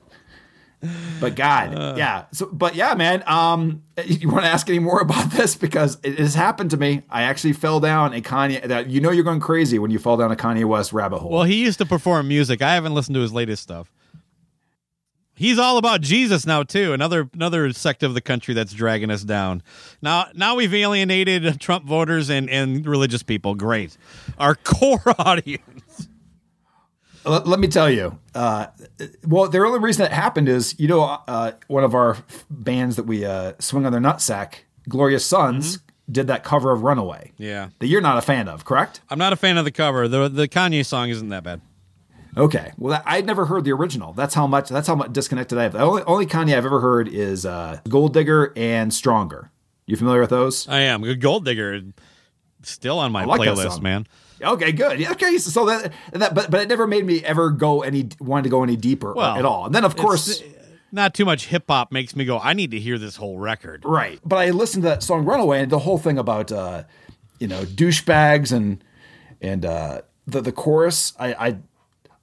But God, Uh. yeah. So, but yeah, man. Um, you want to ask any more about this because it has happened to me. I actually fell down a Kanye. That you know you're going crazy when you fall down a Kanye West rabbit hole. Well, he used to perform music. I haven't listened to his latest stuff. He's all about Jesus now too. Another another sect of the country that's dragging us down. Now now we've alienated Trump voters and and religious people. Great, our [LAUGHS] core audience. let, me tell you. Uh, well, the only reason that happened is you know uh, one of our bands that we uh, swing on their nutsack, Glorious Sons, did that cover of Runaway. Yeah, That you're not a fan of, correct? I'm not a fan of the cover. the The Kanye song isn't that bad. Okay. Well, that, I'd never heard the original. That's how much. That's how much disconnected I have. The only, only Kanye I've ever heard is uh, Gold Digger and Stronger. You familiar with those? I am gold digger. Still on my like playlist, man. Okay, good. Yeah, Okay, so that that but but it never made me ever go any wanted to go any deeper Well, at all. And then of course, not too much hip hop makes me go. I need to hear this whole record. right. But I listened to that song Runaway and the whole thing about uh, you know douchebags and and uh, the the chorus. I I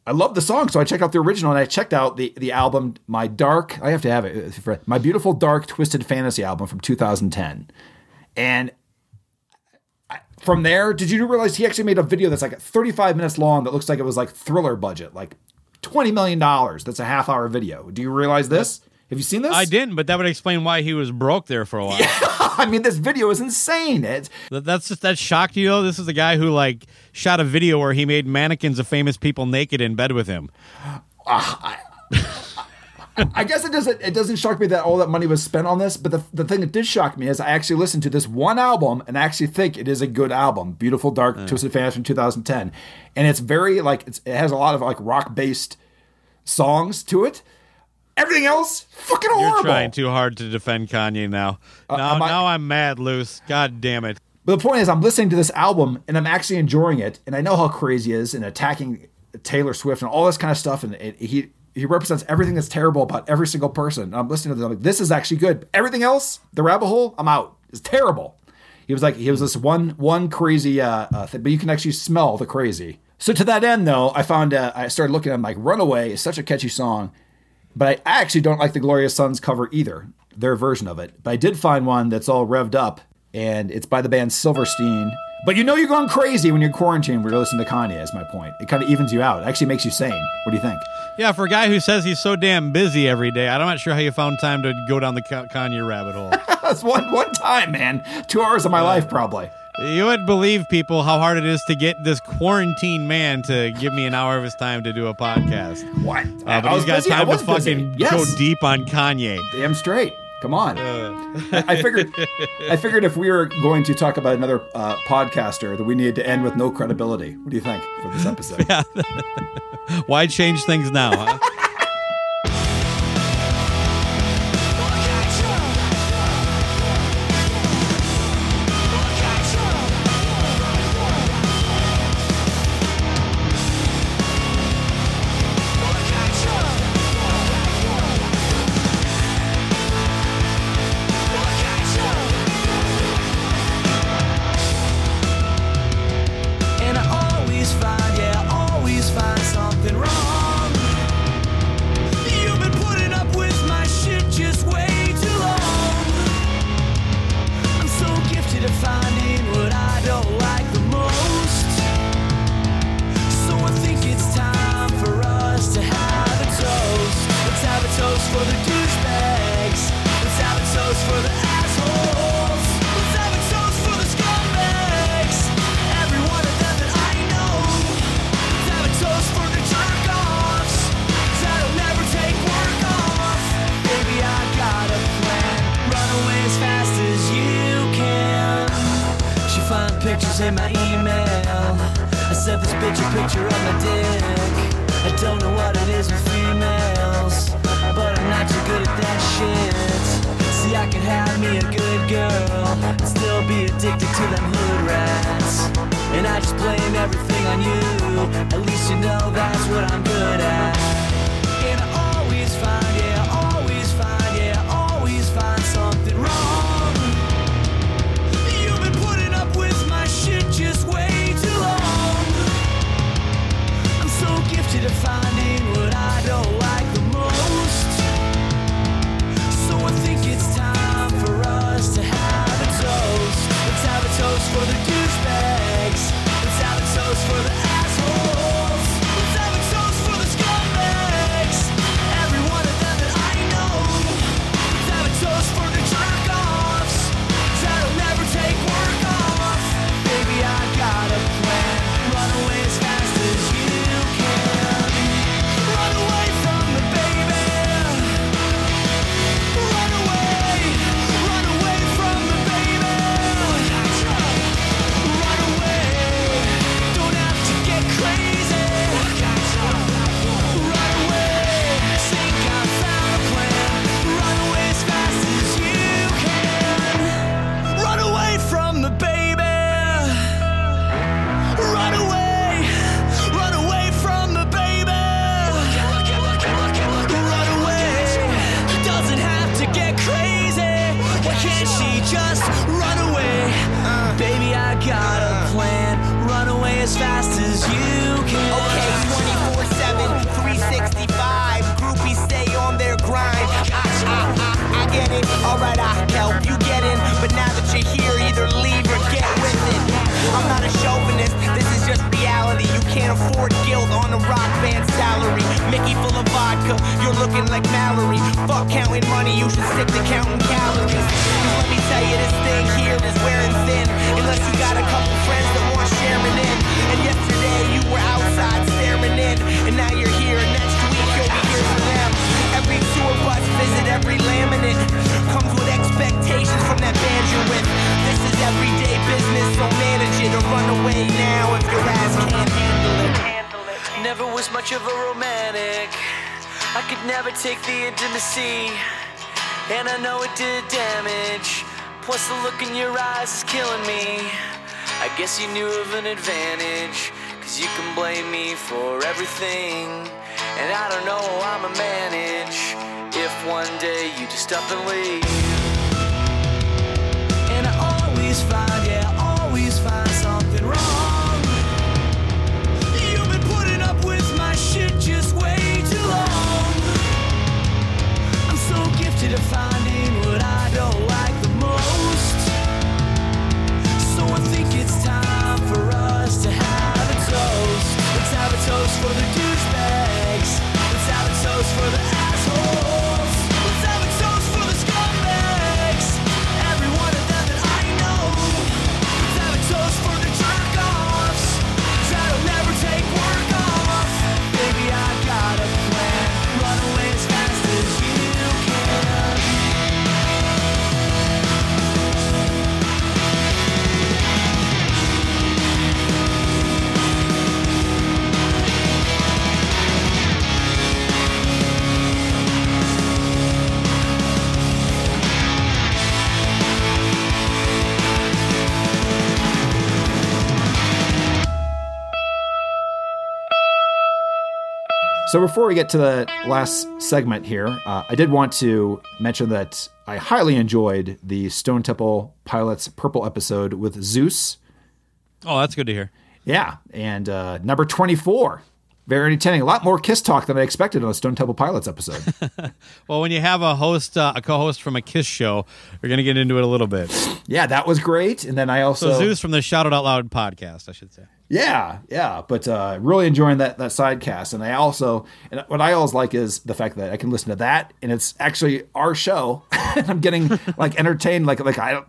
I love the song, so I checked out the original and I checked out the the album My Dark. I have to have it. Uh, My Beautiful Dark Twisted Fantasy album from 2010, and. I- From there, did you realize he actually made a video that's like 35 minutes long that looks like it was like thriller budget, like 20 million dollars. That's a half hour video. Do you realize this? Have you seen this? I didn't, but that would explain why he was broke there for a while. [LAUGHS] I mean, this video is insane. It's That's just that shocked you though. This is the guy who like shot a video where he made mannequins of famous people naked in bed with him. [SIGHS] I guess it doesn't it doesn't shock me that all that money was spent on this, but the, the thing that did shock me is I actually listened to this one album and I actually think it is a good album. Beautiful Dark uh. Twisted Fantasy from 2010. And it's very like it's, it has a lot of like rock based songs to it. Everything else fucking horrible. You're trying too hard to defend Kanye now. now, I- now I'm mad, loose. God damn it. But the point is, I'm listening to this album and I'm actually enjoying it, and I know how crazy is and attacking Taylor Swift and all this kind of stuff, and it, he he represents everything that's terrible about every single person. And I'm listening to them like this is actually good. Everything else, the rabbit hole, I'm out. It's terrible. He was like he was this one one crazy uh, uh thing, but you can actually smell the crazy. So to that end, though, I found uh, I started looking at him like "Runaway" is such a catchy song, but I, actually don't like the Glorious Sons cover either, their version of it. But I did find one that's all revved up, and it's by the band Silverstein. But you know you're going crazy when you're quarantined when you're listening to Kanye, is my point. It kind of evens you out. It actually makes you sane. What do you think? Yeah, for a guy who says he's so damn busy every day, I'm not sure how you found time to go down the Kanye rabbit hole. [LAUGHS] That's one one time, man. Two hours of my life, probably. You would believe people how hard it is to get this quarantine man to give me an hour of his time to do a podcast. What? Uh, but he's got busy. Time to fucking Yes. go deep on Kanye. Damn straight. Come on. Uh. I figured. I figured if we were going to talk about another uh, podcaster, that we needed to end with no credibility. What do you think for this episode? [LAUGHS] Yeah. Why change things now? Huh? On you. At least you know that's what I'm good at. And I always find, yeah, always find, yeah, always find something wrong. You've been putting up with my shit just way too long. I'm so gifted at finding what I don't like the most. So I think it's time for us to have a toast. Let's have a toast for the of you're looking like Mallory. Fuck counting money, you should stick to counting calories. 'Cause let me tell you, this thing here is wearing thin. Unless you got a couple friends that want sharing in. And yesterday you were outside staring in. And now you're here, next week you'll be here for them. Every tour bus visit, every laminate comes with expectations from that band you're with. This is everyday business, so manage it or run away now if your ass can't handle it. Never was much of a romantic. I could never take the intimacy. And I know it did damage. Plus, the look in your eyes is killing me. I guess you knew of an advantage. Cause you can blame me for everything. And I don't know how I'ma manage. If one day you just up and leave. So before we get to the last segment here, uh, I did want to mention that I highly enjoyed the Stone Temple Pilots Purple episode with Zeus. Oh, that's good to hear. Yeah, and uh, number twenty-four. Very entertaining. A lot more Kiss talk than I expected on a Stone Temple Pilots episode. [LAUGHS] Well, when you have a host, uh, a co-host from a Kiss show, we're going to get into it a little bit. yeah, that was great. And then I also So Zeus from the Shout It Out Loud podcast, I should say. Yeah, yeah, but uh, really enjoying that that side cast, and I also and what I always like is the fact that I can listen to that, and it's actually our show, [LAUGHS] and I'm getting like entertained, like like I,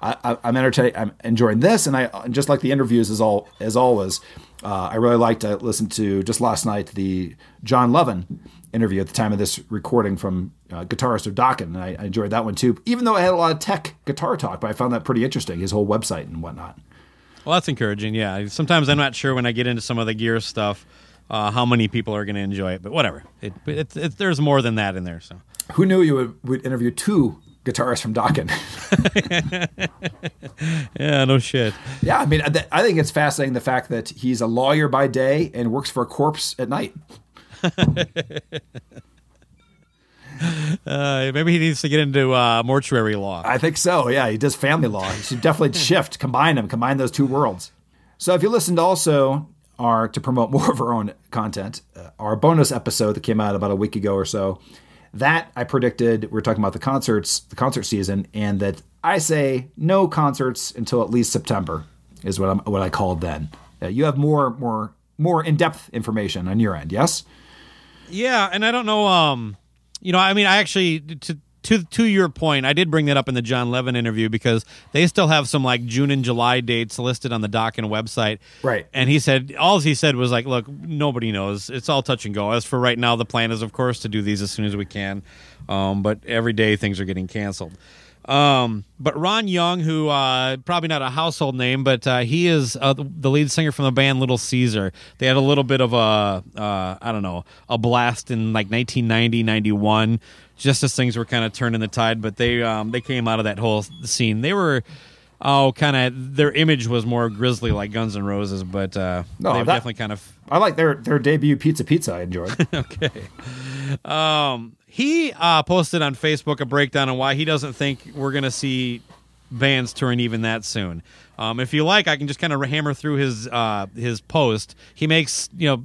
I I'm entertained, I'm enjoying this, and I just like the interviews as all as always, uh, I really liked. I listened to just last night the John Levin interview at the time of this recording from uh, guitarist of Dokken, and I, I enjoyed that one too, even though it had a lot of tech guitar talk, but I found that pretty interesting, his whole website and whatnot. Well, that's encouraging. Yeah. Sometimes I'm not sure when I get into some of the gear stuff uh, how many people are going to enjoy it, but whatever. It, it, it, there's more than that in there. So Who knew you would, would interview two guitarist from Dokken. [LAUGHS] Yeah, no shit. yeah, I mean, I, I think it's fascinating the fact that he's a lawyer by day and works for a corpse at night. [LAUGHS] Uh, maybe he needs to get into uh, mortuary law. I think so. Yeah, he does family law. He should definitely [LAUGHS] shift, combine them, combine those two worlds. So if you listened also our to promote more of our own content, uh, our bonus episode that came out about a week ago or so, that I predicted we are talking about the concerts, the concert season, and that I say no concerts until at least September is what I'm what I called then. Uh, you have more more more in depth information on your end, yes? Yeah, and I don't know. Um, you know, I mean, I actually to to to your point, I did bring that up in the John Levin interview because they still have some like June and July dates listed on the Dokken website. Right. And he said all he said was like, "Look, nobody knows. It's all touch and go. As for right now, the plan is, of course, to do these as soon as we can. Um, but every day things are getting canceled." Um, but Ron Young, who uh, probably not a household name, but uh, he is uh, the lead singer from the band Little Caesar. They had a little bit of a uh, I don't know a blast in like 1990, 91, just as things were kind of turning the tide. But they um, they came out of that whole scene. They were oh kind of their image was more grisly like Guns N' Roses, but uh, No, they've definitely kind of I like their their debut Pizza Pizza. I enjoyed. [LAUGHS] okay. Um, he uh, posted on Facebook a breakdown on why he doesn't think we're going to see bands touring even that soon. Um, if you like, I can just kind of hammer through his uh, his post. He makes you know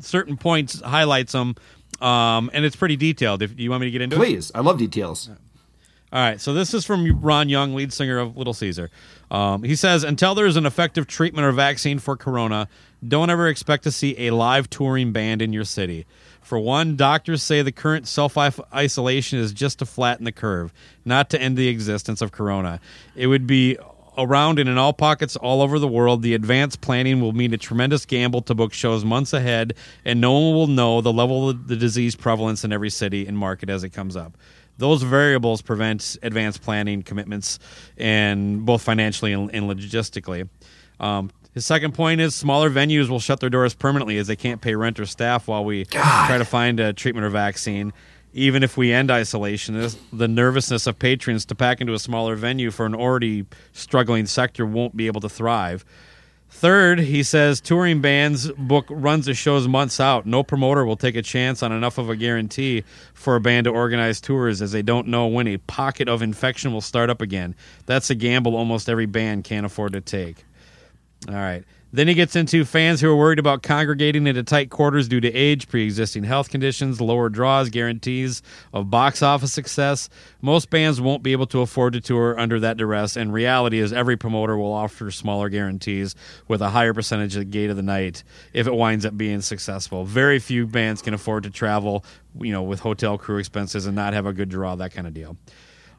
certain points, highlights them, um, and it's pretty detailed. If you want me to get into it, Please, I love details. all right, so this is from Ron Young, lead singer of Little Caesar. Um, he says, Until there is an effective treatment or vaccine for corona, don't ever expect to see a live touring band in your city. For one, doctors say the current self isolation is just to flatten the curve, not to end the existence of corona. It would be around and in all pockets all over the world. The advanced planning will mean a tremendous gamble to book shows months ahead, and no one will know the level of the disease prevalence in every city and market as it comes up those variables prevent advanced planning commitments and both financially and, logistically um, his second point is smaller venues will shut their doors permanently as they can't pay rent or staff while we try to find a treatment or vaccine even if we end isolation the nervousness of patrons to pack into a smaller venue for an already struggling sector won't be able to thrive Third, he says touring bands book runs of shows months out. No promoter will take a chance on enough of a guarantee for a band to organize tours as they don't know when a pocket of infection will start up again. That's a gamble almost every band can't afford to take. All right. Then he gets into fans who are worried about congregating into tight quarters due to age, pre existing health conditions, lower draws, guarantees of box office success. Most bands won't be able to afford to tour under that duress, and reality is every promoter will offer smaller guarantees with a higher percentage at the gate of the night if it winds up being successful. Very few bands can afford to travel, you know, with hotel crew expenses and not have a good draw, that kind of deal.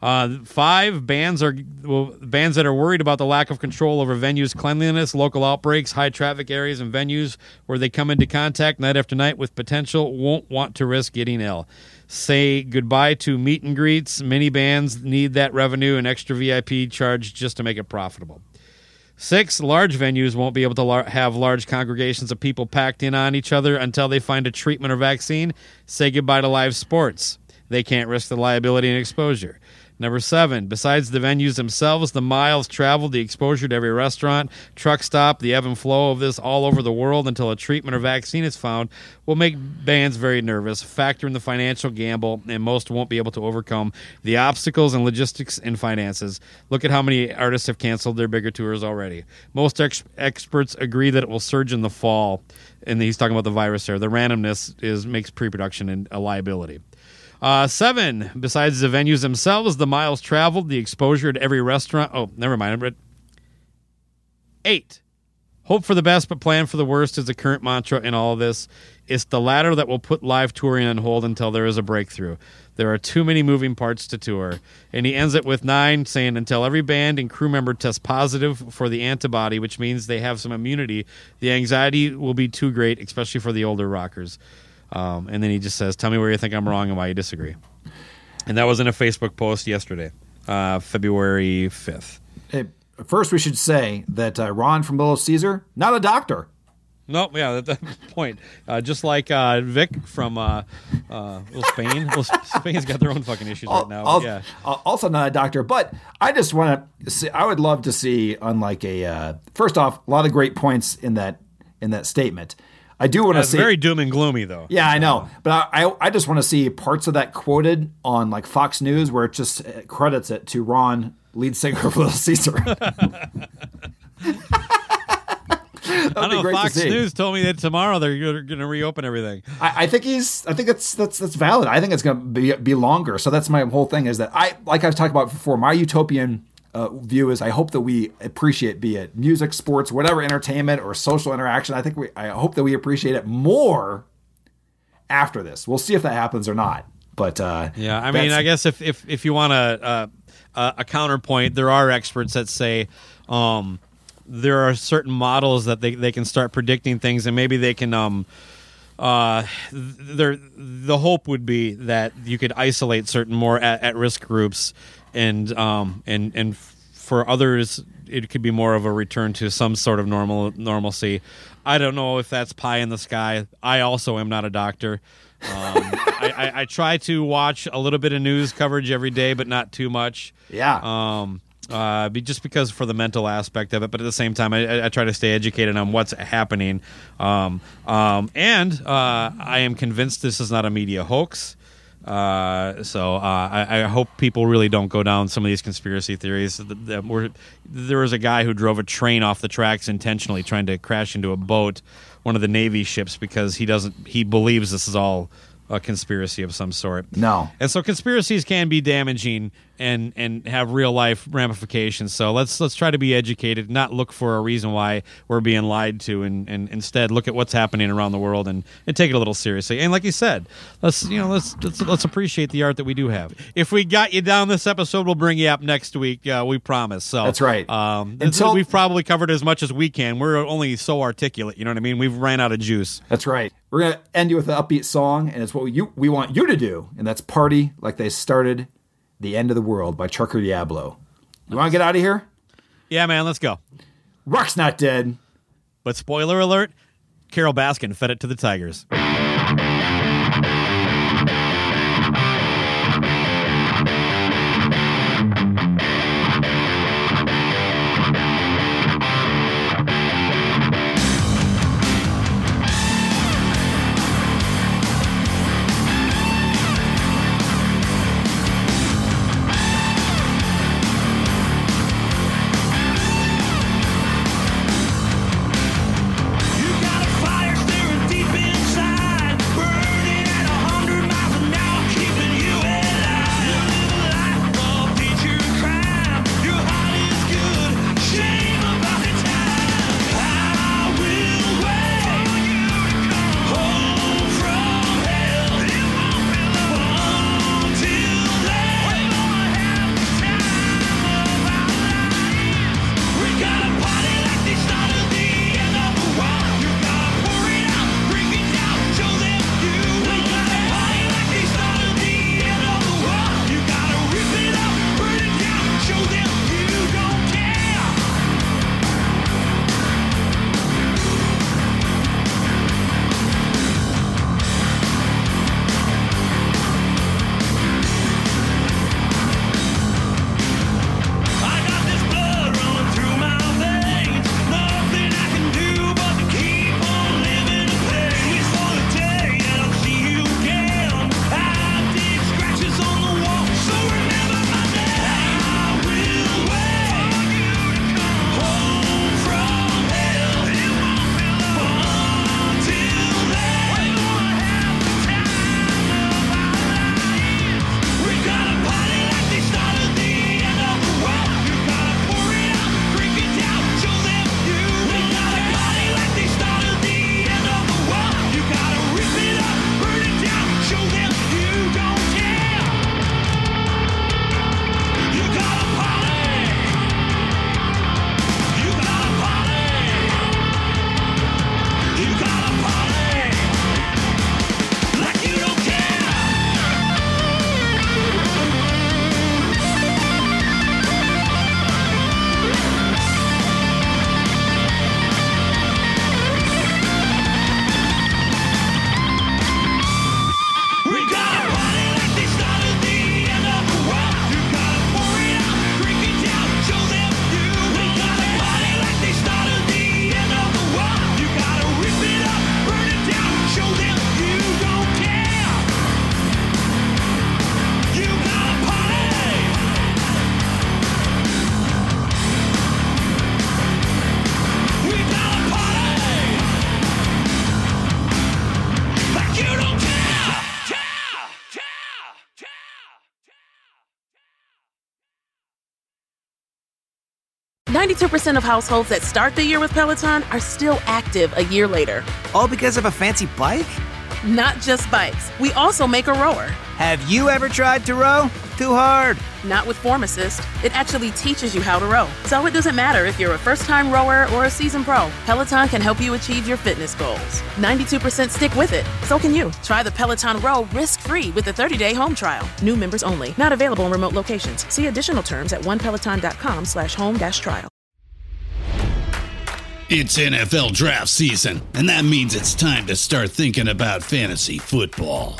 Uh, five bands are well, bands that are worried about the lack of control over venues' cleanliness, local outbreaks, high traffic areas, and venues where they come into contact night after night with potential won't want to risk getting ill. Say goodbye to meet and greets. Many bands need that revenue and extra VIP charge just to make it profitable. Six, large venues won't be able to lar- have large congregations of people packed in on each other until they find a treatment or vaccine. Say goodbye to live sports. They can't risk the liability and exposure. Number seven, besides the venues themselves, the miles traveled, the exposure to every restaurant, truck stop, the ebb and flow of this all over the world until a treatment or vaccine is found will make bands very nervous, factor in the financial gamble, and most won't be able to overcome the obstacles and logistics and finances. Look at how many artists have canceled their bigger tours already. Most ex- experts agree that it will surge in the fall, and he's talking about the virus there. The randomness is makes pre-production a liability. Uh, seven, besides the venues themselves, the miles traveled, the exposure to every restaurant. Oh, never mind. Read- Eight, hope for the best but plan for the worst is the current mantra in all of this. It's the latter that will put live touring on hold until there is a breakthrough. There are too many moving parts to tour. And he ends it with nine, saying until every band and crew member tests positive for the antibody, which means they have some immunity, the anxiety will be too great, especially for the older rockers. Um, and then he just says, Tell me where you think I'm wrong and why you disagree. And that was in a Facebook post yesterday, uh, February 5th. Hey, first, we should say that uh, Ron from Little Caesar, not a doctor. Nope. Yeah, at that [LAUGHS] point, uh, just like uh, Vic from uh, uh, well, Spain. [LAUGHS] Well, Spain's got their own fucking issues right now. Yeah. al- Also not a doctor, but I just want to see. I would love to see, unlike a. Uh, first off, a lot of great points in that in that statement. I do want to see. very doom and gloomy, though. yeah, I know, but I I, I just want to see parts of that quoted on like Fox News where it just uh, credits it to Ron, lead singer of Little Caesar. [LAUGHS] I don't know. Fox. News told me that tomorrow they're going to reopen everything. I, I think he's. I think that's that's that's valid. I think it's going to be be longer. So that's my whole thing. Is that I like I've talked about before. My utopian uh, view is I hope that we appreciate, be it music, sports, whatever entertainment or social interaction. I think we. I hope that we appreciate it more after this. We'll see if that happens or not. But uh, Yeah, I mean, I guess if if, if you want a, uh, a a counterpoint, there are experts that say um, there are certain models that they, they can start predicting things, and maybe they can. Um, uh, there, the hope would be that you could isolate certain more at, at risk groups, and um, and and for others, it could be more of a return to some sort of normal normalcy. I don't know if that's pie in the sky. I also am not a doctor. Um, [LAUGHS] I, I, I try to watch a little bit of news coverage every day, but not too much. Yeah. Um, uh, be, just because for the mental aspect of it, but at the same time, I, I- try to stay educated on what's happening. Um, um, and uh, I am convinced this is not a media hoax. Uh, so uh, I, I hope people really don't go down some of these conspiracy theories. There was a guy who drove a train off the tracks intentionally, trying to crash into a boat, one of the Navy ships, because he doesn't. He believes this is all a conspiracy of some sort. No. And so conspiracies can be damaging and and have real life ramifications. So let's let's try to be educated, not look for a reason why we're being lied to, and, and instead look at what's happening around the world and, and take it a little seriously. And like you said, let's you know let's let's, let's appreciate the art that we do have. If we got you down this episode, we'll bring you up next week. Uh, we promise. So That's right. Um, Until- we've probably covered as much as we can. We're only so articulate. You know what I mean? We've ran out of juice. That's right. We're gonna end you with an upbeat song, and it's what you we want you to do, and that's party like they started the end of the world by Trucker Diablo. You want to get out of here? Yeah, man. Let's go. Rock's not dead. But spoiler alert, Carole Baskin fed it to the Tigers. 92% of households that start the year with Peloton are still active a year later. All because of a fancy bike? Not just bikes, we also make a rower. Have you ever tried to row? Too hard. Not with Form Assist. It actually teaches you how to row. So it doesn't matter if you're a first time rower or a seasoned pro, Peloton can help you achieve your fitness goals. 92% stick with it. So can you. Try the Peloton Row risk free with a 30 day home trial. New members only. Not available in remote locations. See additional terms at onepeloton.com slash home dash trial. It's NFL draft season, and that means it's time to start thinking about fantasy football.